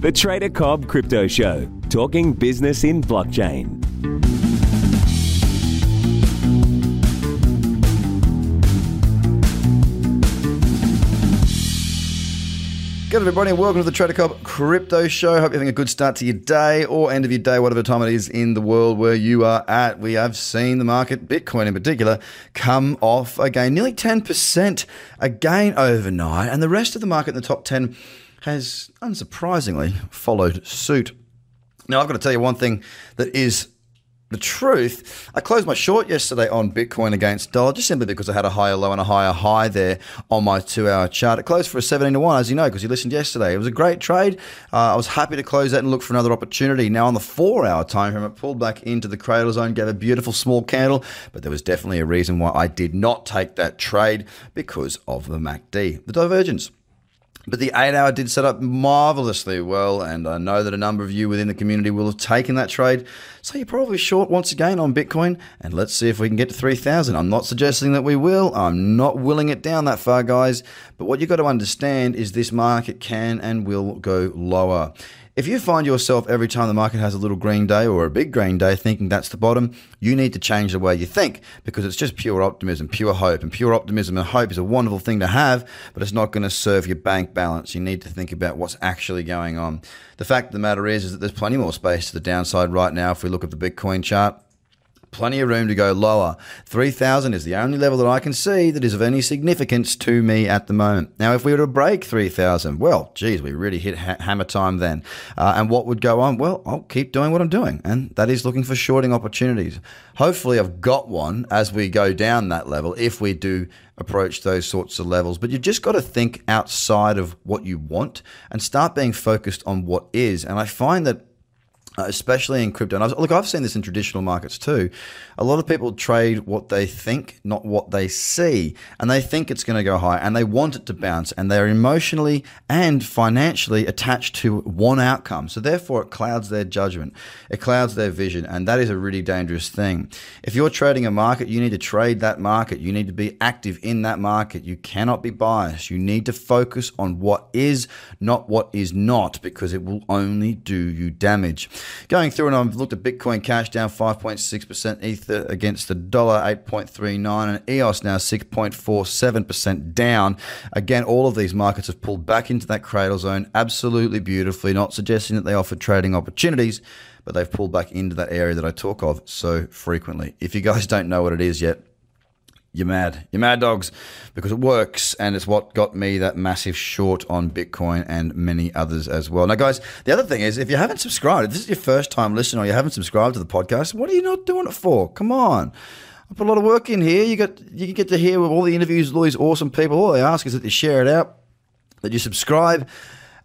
The Trader Cobb Crypto Show, talking business in blockchain. Good everybody, and welcome to the Trader Cobb Crypto Show. Hope you're having a good start to your day or end of your day, whatever time it is in the world where you are at. We have seen the market, Bitcoin in particular, come off again, nearly 10% again overnight, and the rest of the market in the top 10 has unsurprisingly followed suit. Now, I've got to tell you one thing that is the truth, I closed my short yesterday on Bitcoin against dollar just simply because I had a higher low and a higher high there on my two hour chart. It closed for a 17 to 1, as you know, because you listened yesterday. It was a great trade. Uh, I was happy to close that and look for another opportunity. Now, on the four hour time frame, it pulled back into the cradle zone, gave a beautiful small candle, but there was definitely a reason why I did not take that trade because of the MACD, the divergence. But the eight hour did set up marvelously well, and I know that a number of you within the community will have taken that trade. So you're probably short once again on Bitcoin, and let's see if we can get to 3,000. I'm not suggesting that we will, I'm not willing it down that far, guys. But what you've got to understand is this market can and will go lower. If you find yourself every time the market has a little green day or a big green day thinking that's the bottom, you need to change the way you think because it's just pure optimism, pure hope. And pure optimism and hope is a wonderful thing to have, but it's not going to serve your bank balance. You need to think about what's actually going on. The fact of the matter is, is that there's plenty more space to the downside right now if we look at the Bitcoin chart. Plenty of room to go lower. 3,000 is the only level that I can see that is of any significance to me at the moment. Now, if we were to break 3,000, well, geez, we really hit ha- hammer time then. Uh, and what would go on? Well, I'll keep doing what I'm doing, and that is looking for shorting opportunities. Hopefully, I've got one as we go down that level if we do approach those sorts of levels. But you've just got to think outside of what you want and start being focused on what is. And I find that Uh, especially in crypto. And I've, look, I've seen this in traditional markets too. A lot of people trade what they think, not what they see, and they think it's going to go high, and they want it to bounce, and they're emotionally and financially attached to one outcome. So therefore, it clouds their judgment, it clouds their vision, and that is a really dangerous thing. If you're trading a market, you need to trade that market. You need to be active in that market. You cannot be biased. You need to focus on what is, not what is not, because it will only do you damage. Going through and I've looked at Bitcoin Cash down 5.6%, Ether against the dollar 8.39, and EOS now 6.47% down. Again, all of these markets have pulled back into that cradle zone absolutely beautifully, not suggesting that they offer trading opportunities but they've pulled back into that area that I talk of so frequently. If you guys don't know what it is yet, you're mad. You're mad dogs because it works and it's what got me that massive short on Bitcoin and many others as well. Now, guys, the other thing is if you haven't subscribed, if this is your first time listening or you haven't subscribed to the podcast, what are you not doing it for? Come on. I put a lot of work in here. You get you get to hear all the interviews with all these awesome people. All they ask is that you share it out, that you subscribe,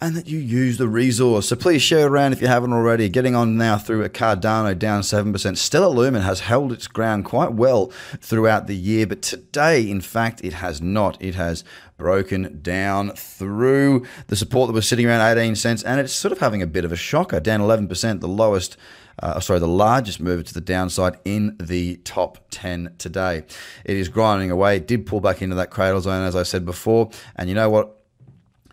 and that you use the resource. So please share around if you haven't already. Getting on now through a Cardano down 7%. Stellar Lumen has held its ground quite well throughout the year, but today, in fact, it has not. It has broken down through the support that was sitting around 18 cents, and it's sort of having a bit of a shocker, down 11%, the lowest. Uh, sorry, the largest mover to the downside in the top 10 today. It is grinding away. It did pull back into that cradle zone, as I said before. And you know what?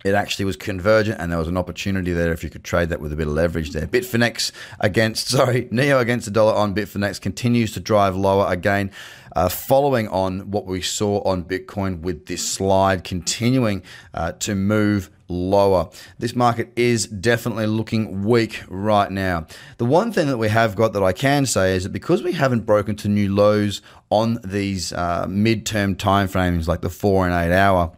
It actually was convergent and there was an opportunity there if you could trade that with a bit of leverage there. Bitfinex against, sorry, NEO against the dollar on Bitfinex continues to drive lower again, uh, following on what we saw on Bitcoin with this slide continuing uh, to move lower. This market is definitely looking weak right now. The one thing that we have got that I can say is that because we haven't broken to new lows on these uh, midterm timeframes like the four and eight hour,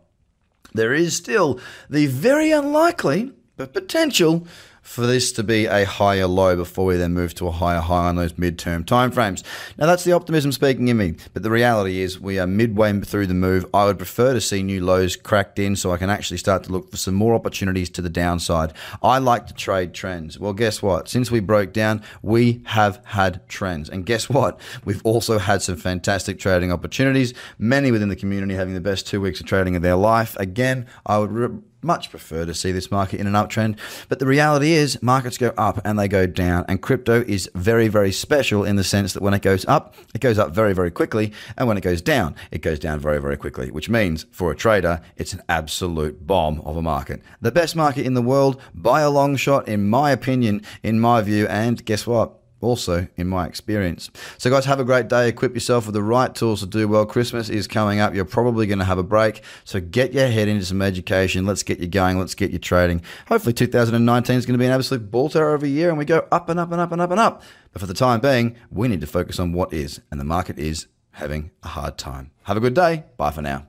there is still the very unlikely but potential for this to be a higher low before we then move to a higher high on those midterm timeframes. Now that's the optimism speaking in me, but the reality is we are midway through the move. I would prefer to see new lows cracked in so I can actually start to look for some more opportunities to the downside. I like to trade trends. Well, guess what? Since we broke down, we have had trends. And guess what? We've also had some fantastic trading opportunities, many within the community having the best two weeks of trading of their life. Again, I would much prefer to see this market in an uptrend. But the reality is, markets go up and they go down. And crypto is very, very special in the sense that when it goes up, it goes up very, very quickly. And when it goes down, it goes down very, very quickly, which means for a trader, it's an absolute bomb of a market. The best market in the world by a long shot, in my opinion, in my view. And guess what? Also in my experience. So, guys, have a great day. Equip yourself with the right tools to do well. Christmas is coming up. You're probably going to have a break. So, get your head into some education. Let's get you going. Let's get you trading. Hopefully, 2019 is going to be an absolute ball terror of a year and we go up and up and up and up and up. But for the time being, we need to focus on what is, and the market is having a hard time. Have a good day. Bye for now.